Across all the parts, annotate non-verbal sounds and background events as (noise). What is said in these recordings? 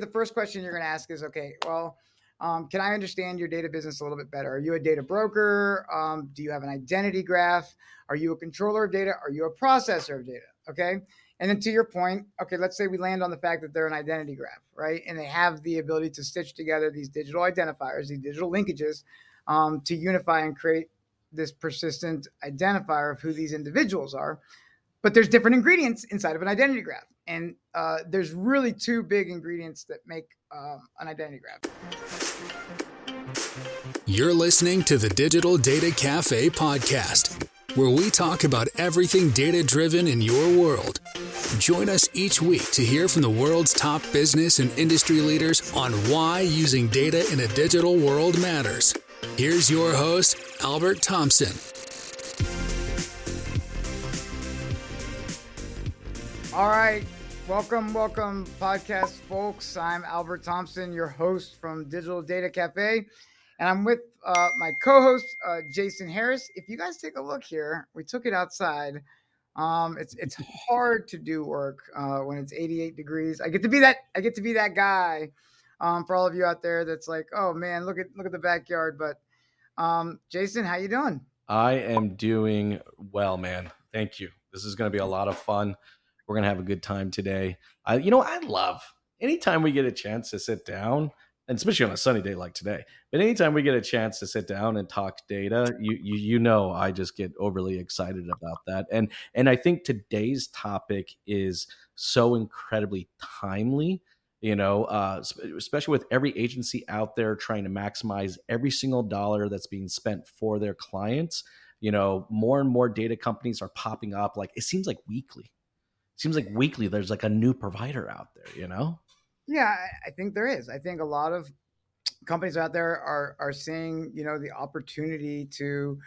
The first question you're going to ask is, okay, well, um, can I understand your data business a little bit better? Are you a data broker? Um, do you have an identity graph? Are you a controller of data? Are you a processor of data? Okay. And then to your point, okay, let's say we land on the fact that they're an identity graph, right? And they have the ability to stitch together these digital identifiers, these digital linkages um, to unify and create this persistent identifier of who these individuals are. But there's different ingredients inside of an identity graph. And uh, there's really two big ingredients that make um, an identity graph. You're listening to the Digital Data Cafe podcast, where we talk about everything data driven in your world. Join us each week to hear from the world's top business and industry leaders on why using data in a digital world matters. Here's your host, Albert Thompson. All right. Welcome, welcome, podcast folks. I'm Albert Thompson, your host from Digital Data Cafe, and I'm with uh, my co-host uh, Jason Harris. If you guys take a look here, we took it outside. Um, it's it's hard to do work uh, when it's 88 degrees. I get to be that I get to be that guy um, for all of you out there. That's like, oh man, look at look at the backyard. But um, Jason, how you doing? I am doing well, man. Thank you. This is going to be a lot of fun. We're gonna have a good time today. I, you know, I love anytime we get a chance to sit down, and especially on a sunny day like today. But anytime we get a chance to sit down and talk data, you you you know, I just get overly excited about that. And and I think today's topic is so incredibly timely. You know, uh, especially with every agency out there trying to maximize every single dollar that's being spent for their clients. You know, more and more data companies are popping up. Like it seems like weekly seems like weekly there's like a new provider out there, you know? Yeah, I think there is. I think a lot of companies out there are are seeing, you know, the opportunity to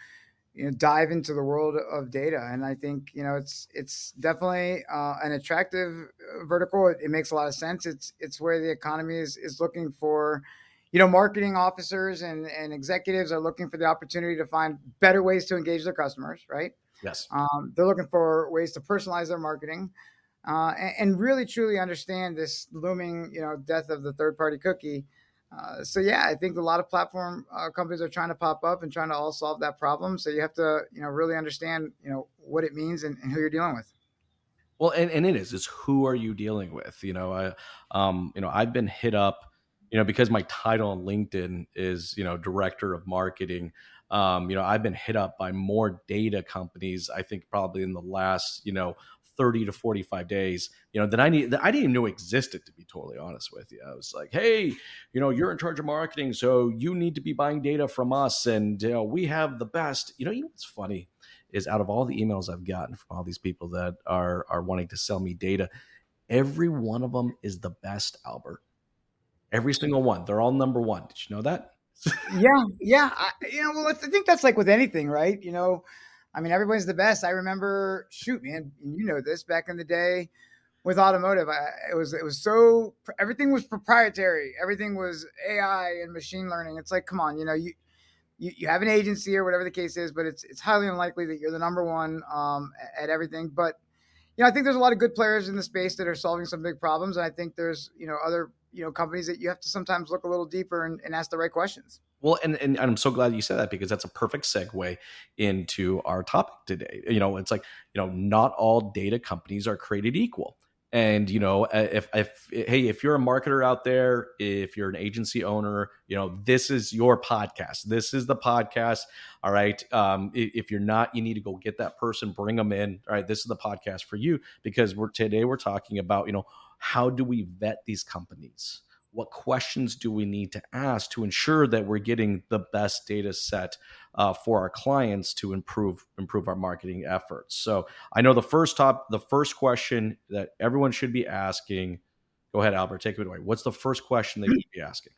you know dive into the world of data and i think you know it's it's definitely uh, an attractive vertical it, it, makes a lot of sense it's it's where the economy is is looking for you know marketing officers and and executives are looking for the opportunity to find better ways to engage their customers right Yes. Um, they're looking for ways to personalize their marketing uh, and, and, really truly understand this looming, you know, death of the third party cookie. Uh, so yeah, I think a lot of platform uh, companies are trying to pop up and trying to all solve that problem. So you have to, you know, really understand, you know, what it means and, and who you're dealing with. Well, and, and it is. It's who are you dealing with? You know, I, um, you know, I've been hit up, you know, because my title on LinkedIn is, you know, director of marketing. Um, you know, I've been hit up by more data companies. I think probably in the last, you know, 30 to 45 days, you know, that I need that I didn't even know existed, to be totally honest with you. I was like, hey, you know, you're in charge of marketing, so you need to be buying data from us. And you know, we have the best. You know, you know what's funny is out of all the emails I've gotten from all these people that are are wanting to sell me data, every one of them is the best, Albert. Every single one. They're all number one. Did you know that? yeah, yeah. I, you know, well, I think that's like with anything, right? You know, I mean, everybody's the best. I remember, shoot, man, you know this back in the day with automotive. I, it was it was so everything was proprietary. Everything was AI and machine learning. It's like, come on, you know, you you, you have an agency or whatever the case is, but it's it's highly unlikely that you're the number one um, at everything. But you know, I think there's a lot of good players in the space that are solving some big problems, and I think there's you know other you know companies that you have to sometimes look a little deeper and, and ask the right questions. Well and, and i'm so glad you said that because that's a perfect segue into our topic today. You know it's like you know not all data companies are created equal and you know if, if hey if you're a marketer out there if you're an agency owner you know this is your podcast. This is the podcast. All right. Um, if you're not you need to go get that person bring them in. All right. This is the podcast for you because we're today we're talking about you know how do we vet these companies? What questions do we need to ask to ensure that we're getting the best data set uh, for our clients to improve improve our marketing efforts? So I know the first top the first question that everyone should be asking. Go ahead, Albert. Take it away. What's the first question they should be asking?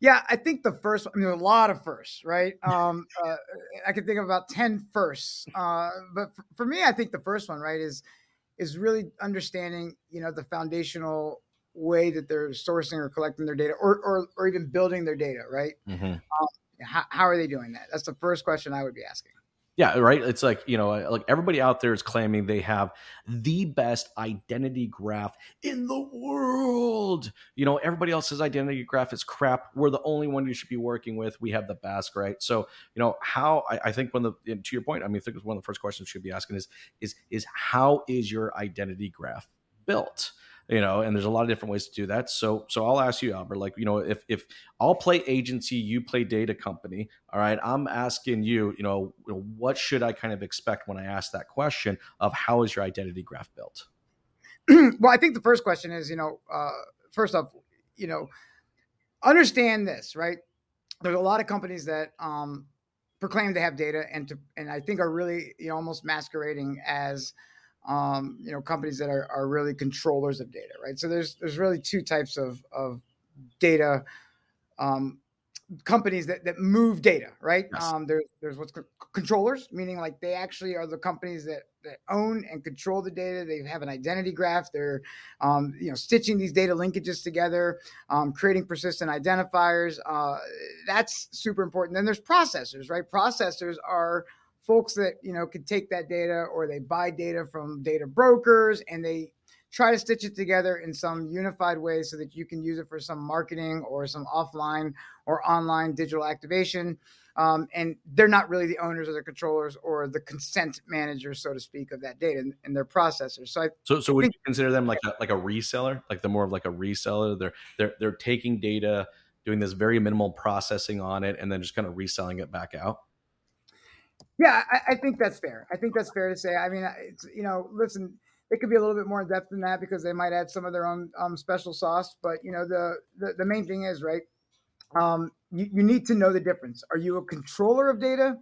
Yeah, I think the first, I mean, a lot of firsts, right? Um, uh, I can think of about 10 firsts. Uh, but for, for, me, I think the first one, right, is is really understanding, you know, the foundational way that they're sourcing or collecting their data or, or, or even building their data, right? Mm-hmm. Um, how, how are they doing that? That's the first question I would be asking. Yeah, right. It's like, you know, like everybody out there is claiming they have the best identity graph in the world. You know, everybody else's identity graph is crap. We're the only one you should be working with. We have the best, right? So, you know, how I, I think when the to your point, I mean, I think it's one of the first questions you should be asking is is is how is your identity graph built? You know and there's a lot of different ways to do that. So so i'll ask you albert like you know if if i'll play agency you play data company all right? I'm asking you you know what should i kind of expect when i ask that question of how is your identity graph built? (clears throat) Well i think the first question is you know uh, first off you know understand this right? There's a lot of companies that um proclaim they have data and to and i think are really you know almost masquerading as um, you know, companies that are, are really controllers of data, right? So there's there's really two types of of data um, companies that, that move data, right? Yes. Um, there's there's what's co- controllers, meaning like they actually are the companies that that own and control the data. They have an identity graph. They're um, you know stitching these data linkages together, um, creating persistent identifiers. Uh, that's super important. Then there's processors, right? Processors are folks that you know could take that data or they buy data from data brokers and they try to stitch it together in some unified way so that you can use it for some marketing or some offline or online digital activation. Um, and they're not really the owners or the controllers or the consent managers so to speak of that data and, and their processors. So I so so would you consider them like a, like a reseller like the more of like a reseller? They're they're they're taking data doing this very minimal processing on it and then just kind of reselling it back out yeah, I, I, think that's fair. I think that's fair to say. I mean, it's you know, listen, it could be a little bit more in depth than that because they might add some of their own um, special sauce. But you know, the, the the main thing is right. Um, you, you need to know the difference. Are you a controller of data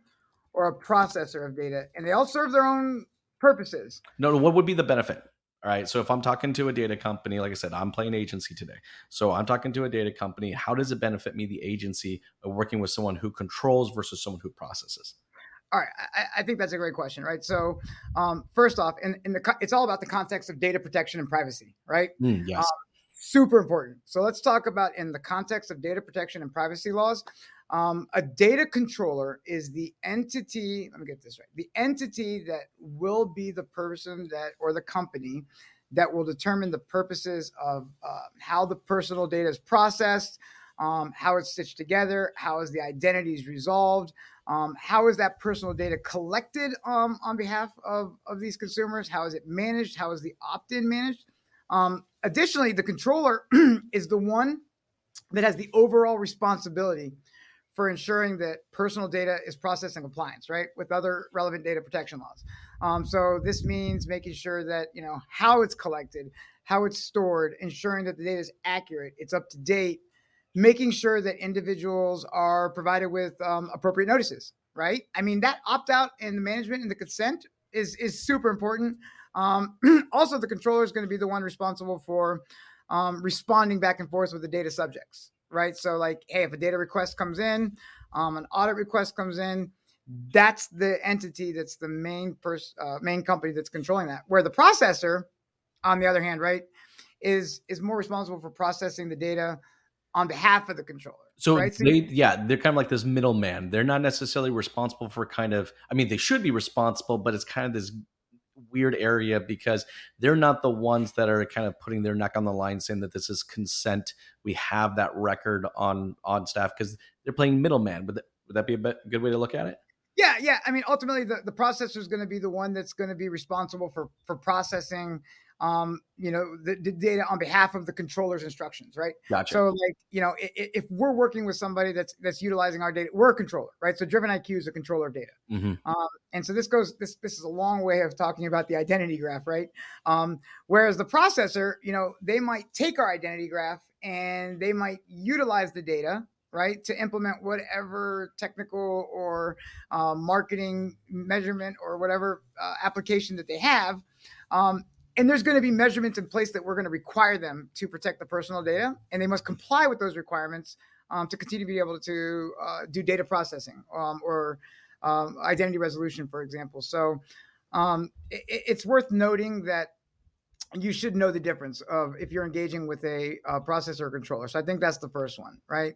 or a processor of data? And they all serve their own purposes. No, what would be the benefit? All right. So if I'm talking to a data company, like I said, I'm playing agency today. So I'm talking to a data company. How does it benefit me, the agency, of working with someone who controls versus someone who processes? All right, I, I, think that's a great question, right? So, um, first off, in, in the it's all about the context of data protection and privacy, right? Mm, yes. Um, super important. So let's talk about in the context of data protection and privacy laws. Um, a data controller is the entity. Let me get this right. The entity that will be the person that or the company that will determine the purposes of uh, how the personal data is processed, um, how it's stitched together, how is the identities resolved, um, how is that personal data collected um, on behalf of, of these consumers? How is it managed? How is the opt in managed? Um, additionally, the controller (clears throat) is the one that has the overall responsibility for ensuring that personal data is processed in compliance, right, with other relevant data protection laws. Um, so this means making sure that you know how it's collected, how it's stored, ensuring that the data is accurate, it's up to date, making sure that individuals are provided with um, appropriate notices right? I mean that opt out and the management and the consent is is super important. Um, (clears throat) also the controller is going to be the one responsible for um, responding back and forth with the data subjects right? So like hey if a data request comes in um, an audit request comes in that's the entity that's the main person uh, main company that's controlling that. Where the processor on the other hand right is is more responsible for processing the data on behalf of the controller. So right? they, yeah, they're kind of like this middleman. They're not necessarily responsible for kind of. I mean, they should be responsible, but it's kind of this weird area because they're not the ones that are kind of putting their neck on the line saying that this is consent. We have that record on on staff because they're playing middleman. Would that, would that be a bit, good way to look at it? Yeah, yeah. I mean, ultimately, the, the processor is going to be the one that's going to be responsible for for processing um, you know, the, the, data on behalf of the controller's instructions, right? Gotcha. So, like, you know, if, if, we're working with somebody that's that's utilizing our data, we're a controller, right? So, Driven IQ is a controller data, mm-hmm. um, and so this goes this this is a long way of talking about the identity graph, right? Um, whereas the processor, you know, they might take our identity graph and they might utilize the data right to implement whatever technical or uh, marketing measurement or whatever uh, application that they have um, and there's going to be measurements in place that we're going to require them to protect the personal data, and they must comply with those requirements um, to continue to be able to uh, do data processing um, or um, identity resolution, for example. So um, it, it's worth noting that you should know the difference of if you're engaging with a, a processor or controller. So I think that's the first one, right?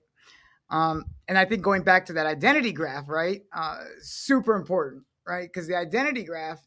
Um, and I think going back to that identity graph, right, uh, super important right? Because the identity graph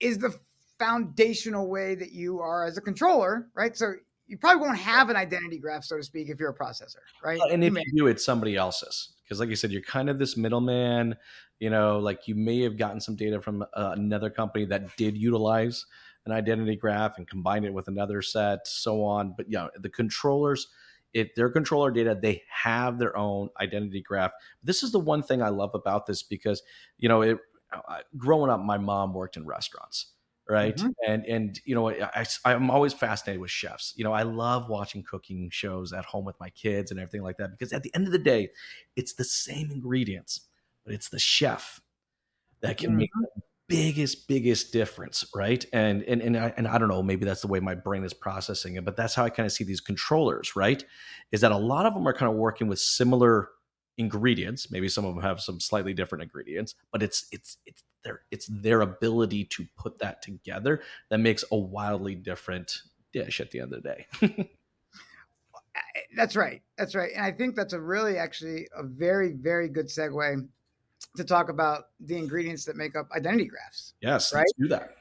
is the foundational way that you are as a controller, right? So you probably won't have an identity graph, so to speak, if you're a processor, right? And if you do, it's somebody else's. Because, like you said, you're kind of this middleman. You know, like you may have gotten some data from uh, another company that did utilize an identity graph and combined it with another set, so on. But yeah, the controllers, if their controller data, they have their own identity graph. This is the one thing I love about this because, you know, it growing up, my mom worked in restaurants right mm-hmm. and and you know I, i'm always fascinated with chefs you know i love watching cooking shows at home with my kids and everything like that because at the end of the day it's the same ingredients but it's the chef that can mm-hmm. make the biggest biggest difference right and and and I, and I don't know maybe that's the way my brain is processing it but that's how i kind of see these controllers right is that a lot of them are kind of working with similar ingredients maybe some of them have some slightly different ingredients but it's it's it's their it's their ability to put that together that makes a wildly different dish at the end of the day. (laughs) that's right. That's right. And I think that's a really actually a very very good segue to talk about the ingredients that make up identity graphs. Yes, right? let's do that.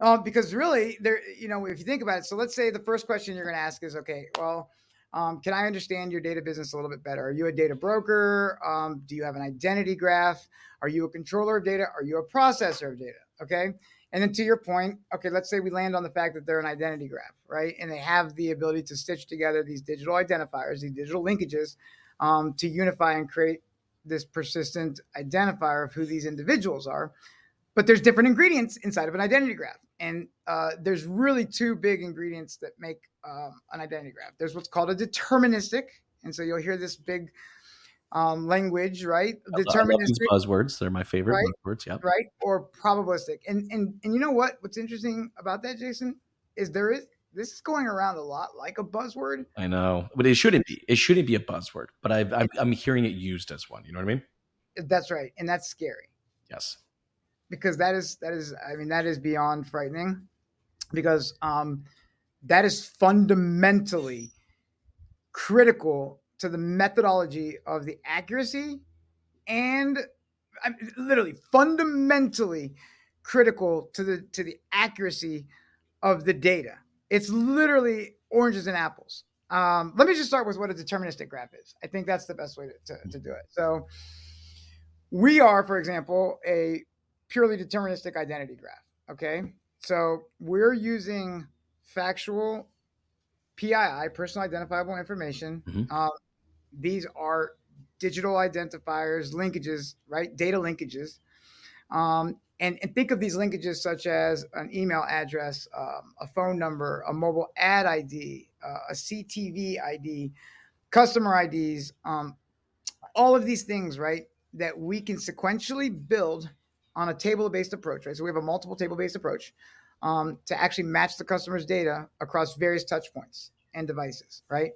Uh, because really, there, you know, if you think about it, so let's say the first question you're going to ask is, okay, well, um, can I understand your data business a little bit better? Are you a data broker? Um, do you have an identity graph? Are you a controller of data? Are you a processor of data? Okay. And then to your point, okay, let's say we land on the fact that they're an identity graph, right? And they have the ability to stitch together these digital identifiers, these digital linkages um, to unify and create this persistent identifier of who these individuals are. But there's different ingredients inside of an identity graph. And uh, there's really two big ingredients that make um, an identity graph. There's what's called a deterministic. And so you'll hear this big um, language, right? Deterministic buzzwords. They're my favorite right? buzzwords. Yeah. Right. Or probabilistic. And and and you know what? What's interesting about that, Jason, is there is this is going around a lot like a buzzword. I know, but it shouldn't be. It shouldn't be a buzzword. But I've, I'm I'm hearing it used as one. You know what I mean? That's right, and that's scary. Yes. Because that is that is I mean that is beyond frightening, because um, that is fundamentally critical to the methodology of the accuracy and I mean, literally fundamentally critical to the to the accuracy of the data. It's literally oranges and apples. Um, let me just start with what a deterministic graph is. I think that's the best way to, to, to do it. So we are, for example, a purely deterministic identity graph. Okay. So we're using factual PII, personal identifiable information, mm-hmm. uh, these are digital identifiers, linkages, right? Data linkages. Um, and, and, think of these linkages such as an email address, um, a phone number, a mobile ad ID, uh, a CTV ID, customer IDs, um, all of these things, right? That we can sequentially build on a table based approach, right? So we have a multiple table based approach um, to actually match the customer's data across various touch points and devices, right?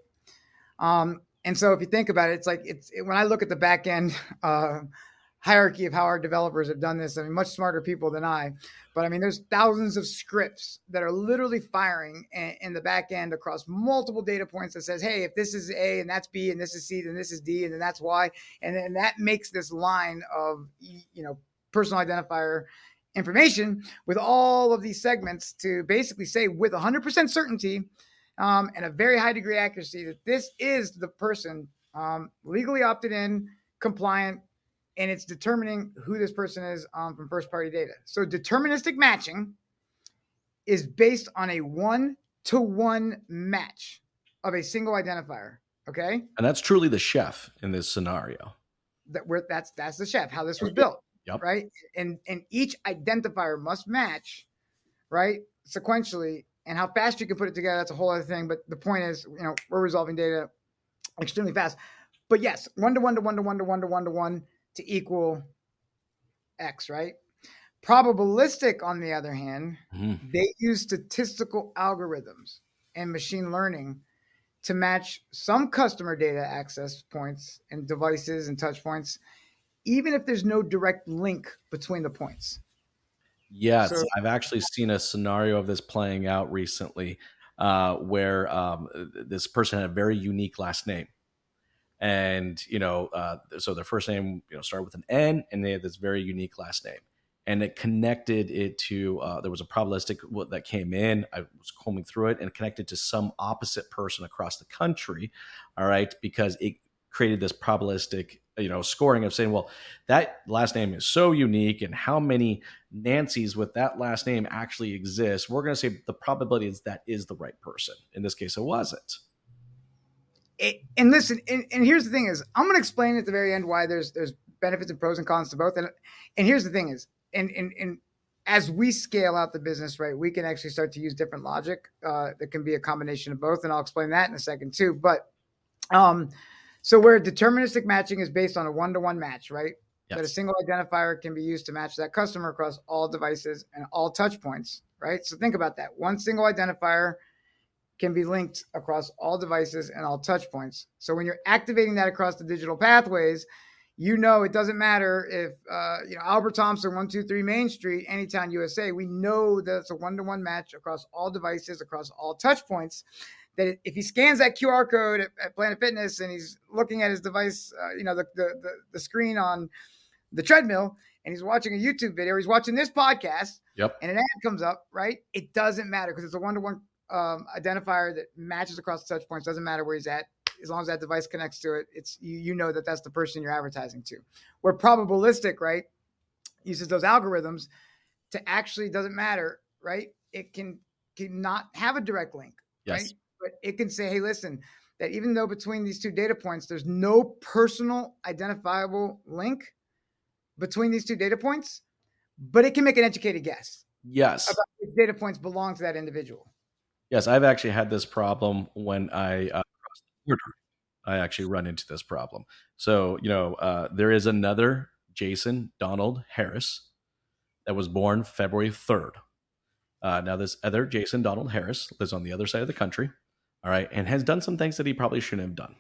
Um, and so if you think about it, it's like it's it, when I look at the back end (laughs) uh, hierarchy of how our developers have done this. I mean, much smarter people than I, but I mean, there's thousands of scripts that are literally firing in, in the back end across multiple data points that says, hey, if this is A and that's B and this is C, then this is D and then that's Y, and then that makes this line of you know personal identifier information with all of these segments to basically say with 100% certainty um, and a very high degree accuracy that this is the person um, legally opted in, compliant, and it's determining who this person is um, from first party data. So deterministic matching is based on a one to one match of a single identifier. Okay. And that's truly the chef in this scenario. That we're that's that's the chef, how this was built. Yep. Right. And and each identifier must match, right, sequentially and how fast you can put it together that's a whole other thing but the point is you know we're resolving data extremely fast but yes one to one to one to one to one to one to one to equal x right probabilistic on the other hand mm-hmm. they use statistical algorithms and machine learning to match some customer data access points and devices and touch points even if there's no direct link between the points Yes, so, I've actually seen a scenario of this playing out recently uh, where um, this person had a very unique last name. And, you know, uh, so their first name, you know, started with an N and they had this very unique last name. and it connected it to uh, there was a probabilistic that came in i was combing through it and connected to some opposite person across the country all right because it created this probabilistic you know scoring of saying well that last name is so unique and how many nancys with that last name actually exist we're going to say the probability is that is the right person in this case it wasn't it, and listen and, and here's the thing is i'm going to explain at the very end why there's there's benefits and pros and cons to both and and here's the thing is and and and as we scale out the business, right, we can actually start to use different logic uh, that can be a combination of both, and I'll explain that in a second too. But um, so where deterministic matching is based on a one-to-one match, right? Yes. That a single identifier can be used to match that customer across all devices and all touch points, right? So think about that. One single identifier can be linked across all devices and all touch points. So when you're activating that across the digital pathways, you know it doesn't matter if uh, you know Albert Thompson, one two three Main Street, Anytown, USA. We know that it's a one to one match across all devices, across all touch points. That if he scans that QR code at, at Planet Fitness and he's looking at his device, uh, you know the, the, the the screen on the treadmill, and he's watching a YouTube video, he's watching this podcast, yep, and an ad comes up, right? It doesn't matter because it's a one to one identifier that matches across the touch points. Doesn't matter where he's at as long as that device connects to it, it's you, you know that that's the person you're advertising to. Where probabilistic, right, uses those algorithms to actually doesn't matter, right? It can cannot have a direct link, yes. right? But it can say, hey, listen, that even though between these two data points, there's no personal identifiable link between these two data points, but it can make an educated guess. Yes. About which data points belong to that individual. Yes, I've actually had this problem when I uh, I actually run into this problem. So, you know, uh, there is another Jason Donald Harris that was born February 3rd. Uh, now, this other Jason Donald Harris lives on the other side of the country, all right, and has done some things that he probably shouldn't have done.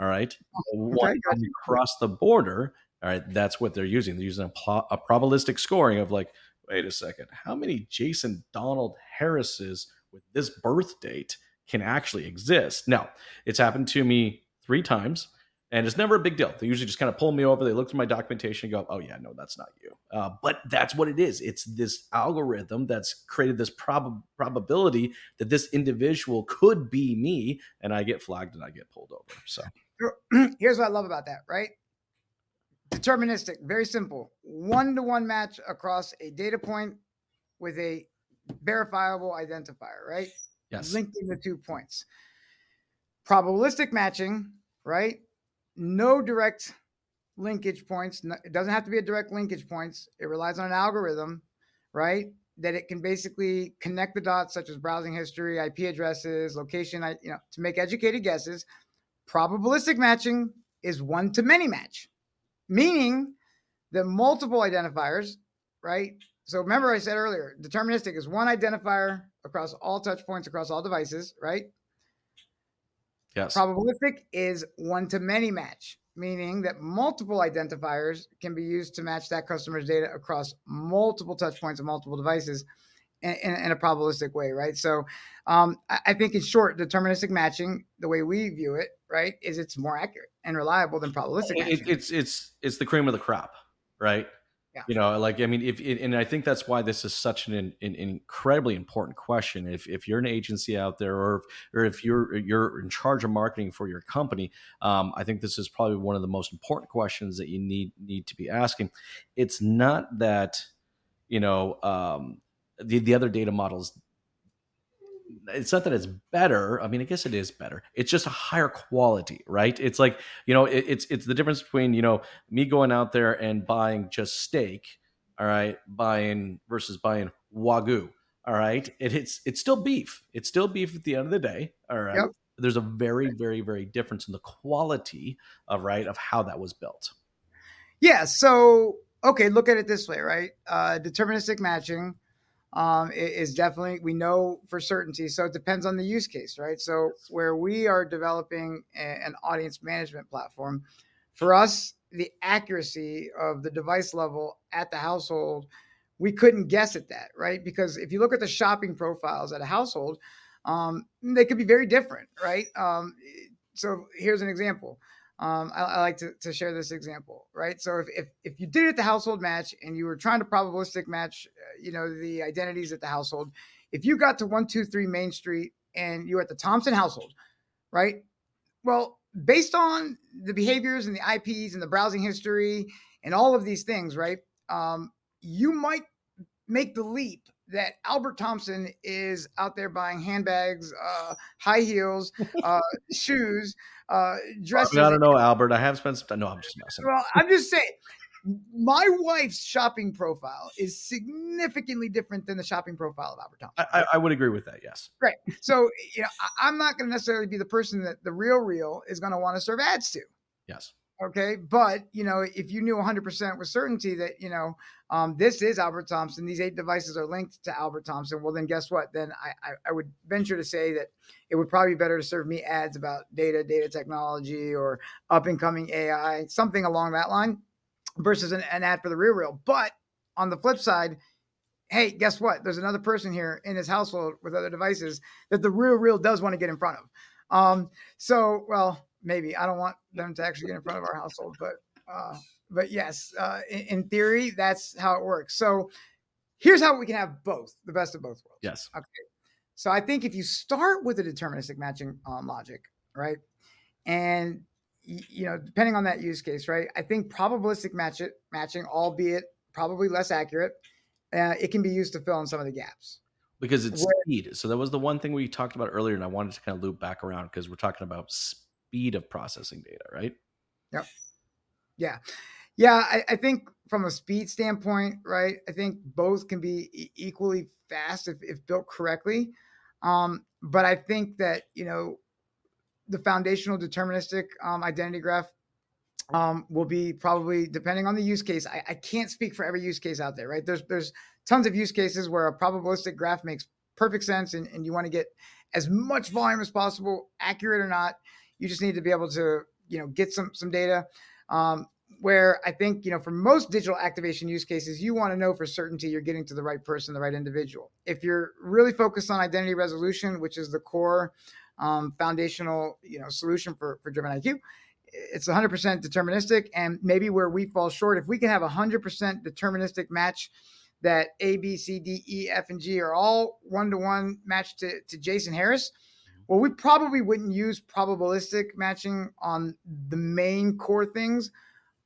All right. Oh, okay, across the border, all right, that's what they're using. They're using a, pl- a probabilistic scoring of like, wait a second, how many Jason Donald Harrises with this birth date can actually exist. Now, it's happened to me three times, and it's never a big deal. They usually just kind of pull me over. They look through my documentation and go, "Oh yeah, no, that's not you." Uh, but that's what it is. It's this algorithm that's created this prob- probability that this individual could be me, and I get flagged and I get pulled over. So (clears throat) here's what I love about that, right? Deterministic, very simple, one to one match across a data point with a verifiable identifier, right? Yes. Linking the two points. Probabilistic matching, right? No direct linkage points. It doesn't have to be a direct linkage points. It relies on an algorithm, right? That it can basically connect the dots, such as browsing history, IP addresses, location, you know, to make educated guesses. Probabilistic matching is one to many match, meaning that multiple identifiers, right? So remember, I said earlier, deterministic is one identifier across all touch points across all devices, right? Yes. Probabilistic is one to many match, meaning that multiple identifiers can be used to match that customer's data across multiple touch points and multiple devices in, in, in a probabilistic way, right? So um, I, I, think in short, deterministic matching, the way we view it, right, is it's more accurate and reliable than probabilistic it, it's it's it's the cream of the crop, right? You know, like I mean, if and I think that's why this is such an, an, an, incredibly important question. If if you're an agency out there, or if, or if you're you're in charge of marketing for your company, um, I think this is probably one of the most important questions that you need need to be asking. It's not that you know um, the the other data models it's not that it's better. I mean, I guess it is better. It's just a higher quality, right? It's like you know, it, it's it's the difference between you know me going out there and buying just steak, all right, buying versus buying wagyu, all right. It, it's it's still beef. It's still beef at the end of the day, all right. Yep. There's a very very very difference in the quality of right of how that was built. Yeah. So okay, look at it this way, right? Uh, deterministic matching um, is definitely we know for certainty. So it depends on the use case, right? So where we are developing a, an audience management platform, for us, the accuracy of the device level at the household, we couldn't guess at that, right? Because if you look at the shopping profiles at a household, um, they could be very different, right? Um, so here's an example. Um, I, I, like to, to share this example, right? So if, if, if you did it at the household match and you were trying to probabilistic match, uh, you know, the identities at the household, if you got to one, two, three Main Street and you're at the Thompson household, right? Well, based on the behaviors and the IPs and the browsing history and all of these things, right? Um, you might make the leap that Albert Thompson is out there buying handbags, uh, high heels, uh, shoes, uh, dresses. I, mean, I don't know, Albert. I have spent some time. No, I'm just messing. Well, I'm just saying. My wife's shopping profile is significantly different than the shopping profile of Albert Thompson. I, I would agree with that. Yes. Great. So, you know, I, I'm not going to necessarily be the person that the RealReal is going to want to serve ads to. Yes. Okay. But, you know, if you knew 100% with certainty that, you know, um, this is Albert Thompson, these eight devices are linked to Albert Thompson, well, then guess what? Then I, I, I would venture to say that it would probably be better to serve me ads about data, data technology, or up and coming AI, something along that line versus an, an ad for the RealReal. But on the flip side, hey, guess what? There's another person here in his household with other devices that the RealReal does want to get in front of. Um, so, well, maybe I don't want them to actually get in front of our household, but uh, but yes, uh, in, in, theory, that's how it works. So here's how we can have both, the best of both worlds. Yes. Okay. So I think if you start with a deterministic matching um, logic, right, and you know, depending on that use case, right, I think probabilistic match it, matching, albeit probably less accurate, uh, it can be used to fill in some of the gaps because it's Where, speed. So that was the one thing we talked about earlier, and I wanted to kind of loop back around because we're talking about speed of processing data, right? Yep. Yeah. Yeah. I, I think from a speed standpoint, right, I think both can be equally fast if, if built correctly. Um, but I think that, you know, the foundational deterministic um, identity graph um, will be probably depending on the use case. I, I, can't speak for every use case out there, right? There's there's tons of use cases where a probabilistic graph makes perfect sense, and, and you want to get as much volume as possible, accurate or not. You just need to be able to you know get some some data. Um, where I think, you know, for most digital activation use cases, you want to know for certainty you're getting to the right person, the right individual. If you're really focused on identity resolution, which is the core um, foundational, you know, solution for, for driven IQ, it's 100% deterministic. And maybe where we fall short, if we can have 100% deterministic match that A, B, C, D, E, F, and G are all one to one matched to, to Jason Harris, well, we probably wouldn't use probabilistic matching on the main core things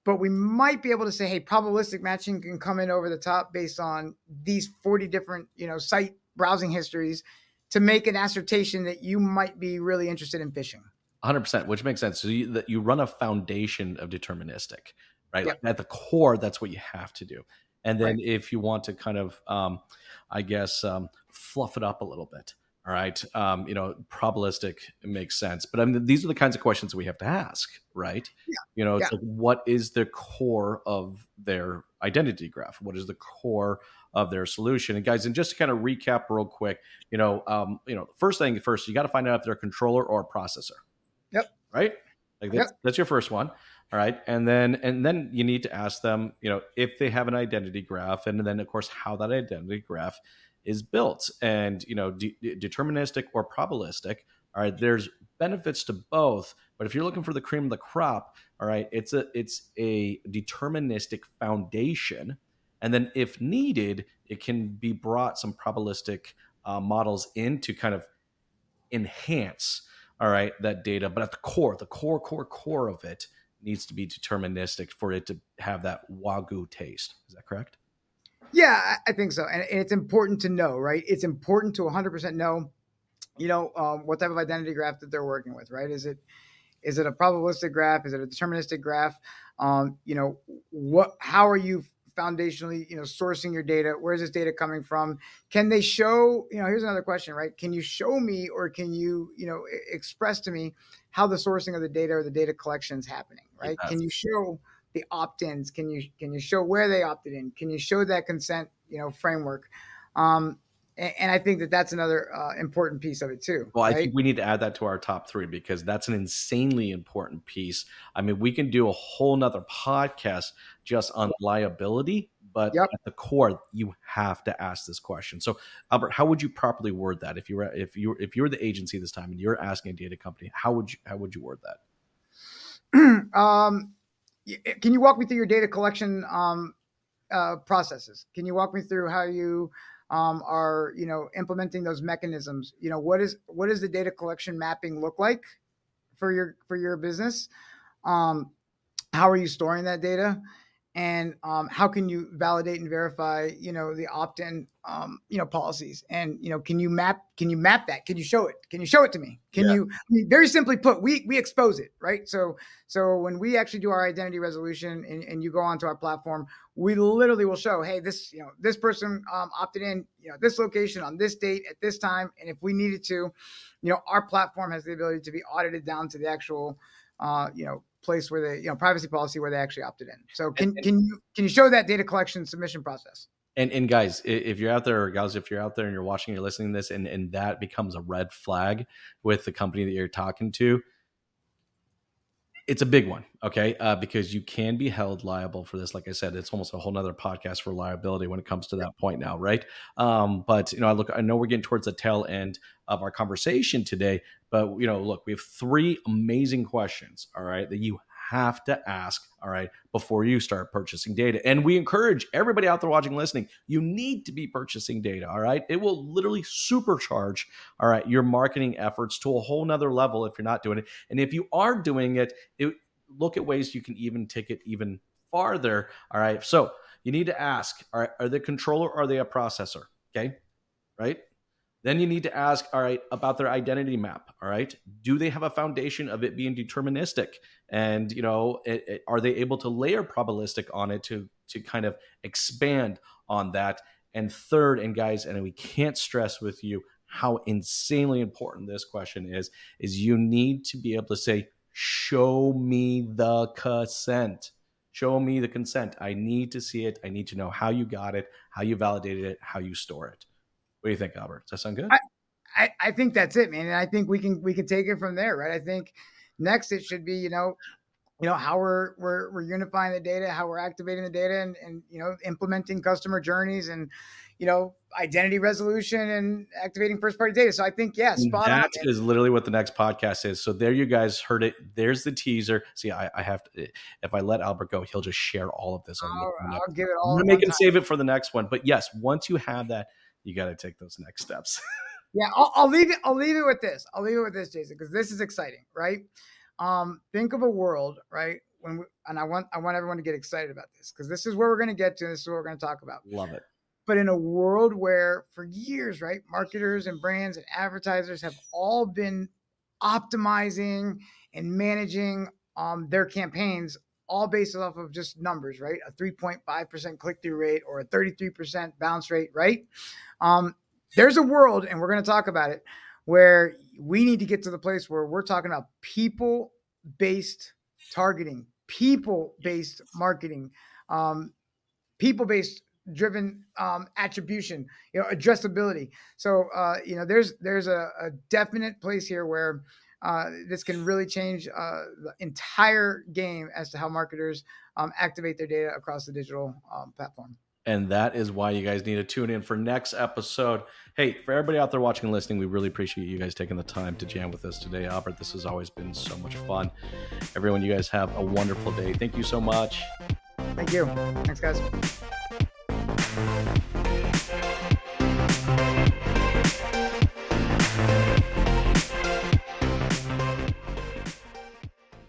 but we might be able to say, hey, probabilistic matching can come in over the top based on these 40 different, you know, site browsing histories to make an assertion that you might be really interested in fishing. 100%, which makes sense. So you, that you run a foundation of deterministic, right? Yep. Like at the core, that's what you have to do. And then right. if you want to kind of, um, I guess, um, fluff it up a little bit, all right. Um, you know, probabilistic makes sense, but I mean, these are the kinds of questions we have to ask, right? Yeah. You know, it's yeah. like, what is the core of their identity graph? What is the core of their solution? And guys, and just to kind of recap real quick, you know, um, you know, first thing first, you got to find out if they're a controller or a processor. Yep. Right. Like that's, yep. that's your first one. All right. And then, and then you need to ask them, you know, if they have an identity graph, and then of course how that identity graph is built. And you know de- deterministic or probabilistic all right there's benefits to both. But if you're looking for the cream of the crop all right it's a it's a deterministic foundation. And then if needed it can be brought some probabilistic uh, models in to kind of enhance all right that data. But at the core the core core core of it needs to be deterministic for it to have that wagyu taste is that correct yeah, I think so. And, it's important to know, right? It's important to 100% know, you know, um, what type of identity graph that they're working with, right? Is it is it a probabilistic graph? Is it a deterministic graph? Um, you know, what how are you foundationally, you know, sourcing your data? Where's this data coming from? Can they show, you know, here's another question, right? Can you show me or can you, you know, express to me how the sourcing of the data or the data collection is happening, right? Can you show the opt-ins? Can you can you show where they opted in? Can you show that consent you know framework? Um, and, and I think that that's another uh, important piece of it too. Well, right? I think we need to add that to our top three because that's an insanely important piece. I mean, we can do a whole nother podcast just on liability, but yep. at the core, you have to ask this question. So, Albert, how would you properly word that if you were if you if you're the agency this time and you're asking a data company, how would you how would you word that? (clears throat) um, can you walk me through your data collection um, uh, processes? Can you walk me through how you um, are, you know, implementing those mechanisms? You know, what is what does the data collection mapping look like for your for your business? Um, how are you storing that data? And um, how can you validate and verify you know the opt-in um, you know policies? And you know can you map can you map that? Can you show it? Can you show it to me? Can yeah. you I mean, very simply put we we expose it right? So so when we actually do our identity resolution and, and you go onto our platform we literally will show hey this you know this person um, opted in you know this location on this date at this time and if we needed to you know our platform has the ability to be audited down to the actual uh, you know place where they, you know, privacy policy where they actually opted in. So can can you can you show that data collection submission process? And and guys, if you're out there, or guys, if you're out there and you're watching, you're listening to this, and and that becomes a red flag with the company that you're talking to, it's a big one, okay? Uh, because you can be held liable for this. Like I said, it's almost a whole nother podcast for liability when it comes to that point now, right? Um, but you know, I look, I know we're getting towards the tail end of our conversation today, but you know, look, we have three amazing questions, all right, that you have to ask, all right, before you start purchasing data. And we encourage everybody out there watching, listening, you need to be purchasing data, all right? It will literally supercharge, all right, your marketing efforts to a whole nother level if you're not doing it. And if you are doing it, it look at ways you can even take it even farther, all right? So you need to ask, all right, are they a controller or are they a processor? Okay, right? Then you need to ask, all right, about their identity map. All right, do they have a foundation of it being deterministic? And you know, it, it, are they able to layer probabilistic on it to to kind of expand on that? And third, and guys, and we can't stress with you how insanely important this question is. Is you need to be able to say, "Show me the consent." Show me the consent. I need to see it. I need to know how you got it, how you validated it, how you store it. What do you think, Albert? Does that sound good? I, I, I think that's it, man. And I think we can we can take it from there, right? I think next it should be, you know, you know how we're we're we're unifying the data, how we're activating the data, and and you know implementing customer journeys and you know identity resolution and activating first party data. So I think yeah, spot that on. That is literally what the next podcast is. So there you guys heard it. There's the teaser. See, I, I have to. If I let Albert go, he'll just share all of this. On all right, I'll give it all. I'm gonna make him save it for the next one. But yes, once you have that you got to take those next steps. (laughs) yeah, I'll, I'll, leave it. I'll leave it with this. I'll leave it with this, Jason, because this is exciting, right? Um, think of a world, right? When we, and I want I want everyone to get excited about this because this is where we're going to get to. This is what we're going to talk about. Love it. But in a world where, for years, right, marketers and brands and advertisers have all been optimizing and managing um, their campaigns all based off of just numbers, right? A 3.5% click through rate or a 33% bounce rate, right? Um, there's a world, and we're going to talk about it, where we need to get to the place where we're talking about people based targeting, people based marketing, um, people based driven um, attribution, you know, addressability. So, uh, you know, there's there's a, a definite place here where uh, this can really change uh, the entire game as to how marketers um, activate their data across the digital um, platform. And that is why you guys need to tune in for next episode. Hey, for everybody out there watching and listening, we really appreciate you guys taking the time to jam with us today. Albert, this has always been so much fun. Everyone, you guys have a wonderful day. Thank you so much. Thank you. Thanks, guys.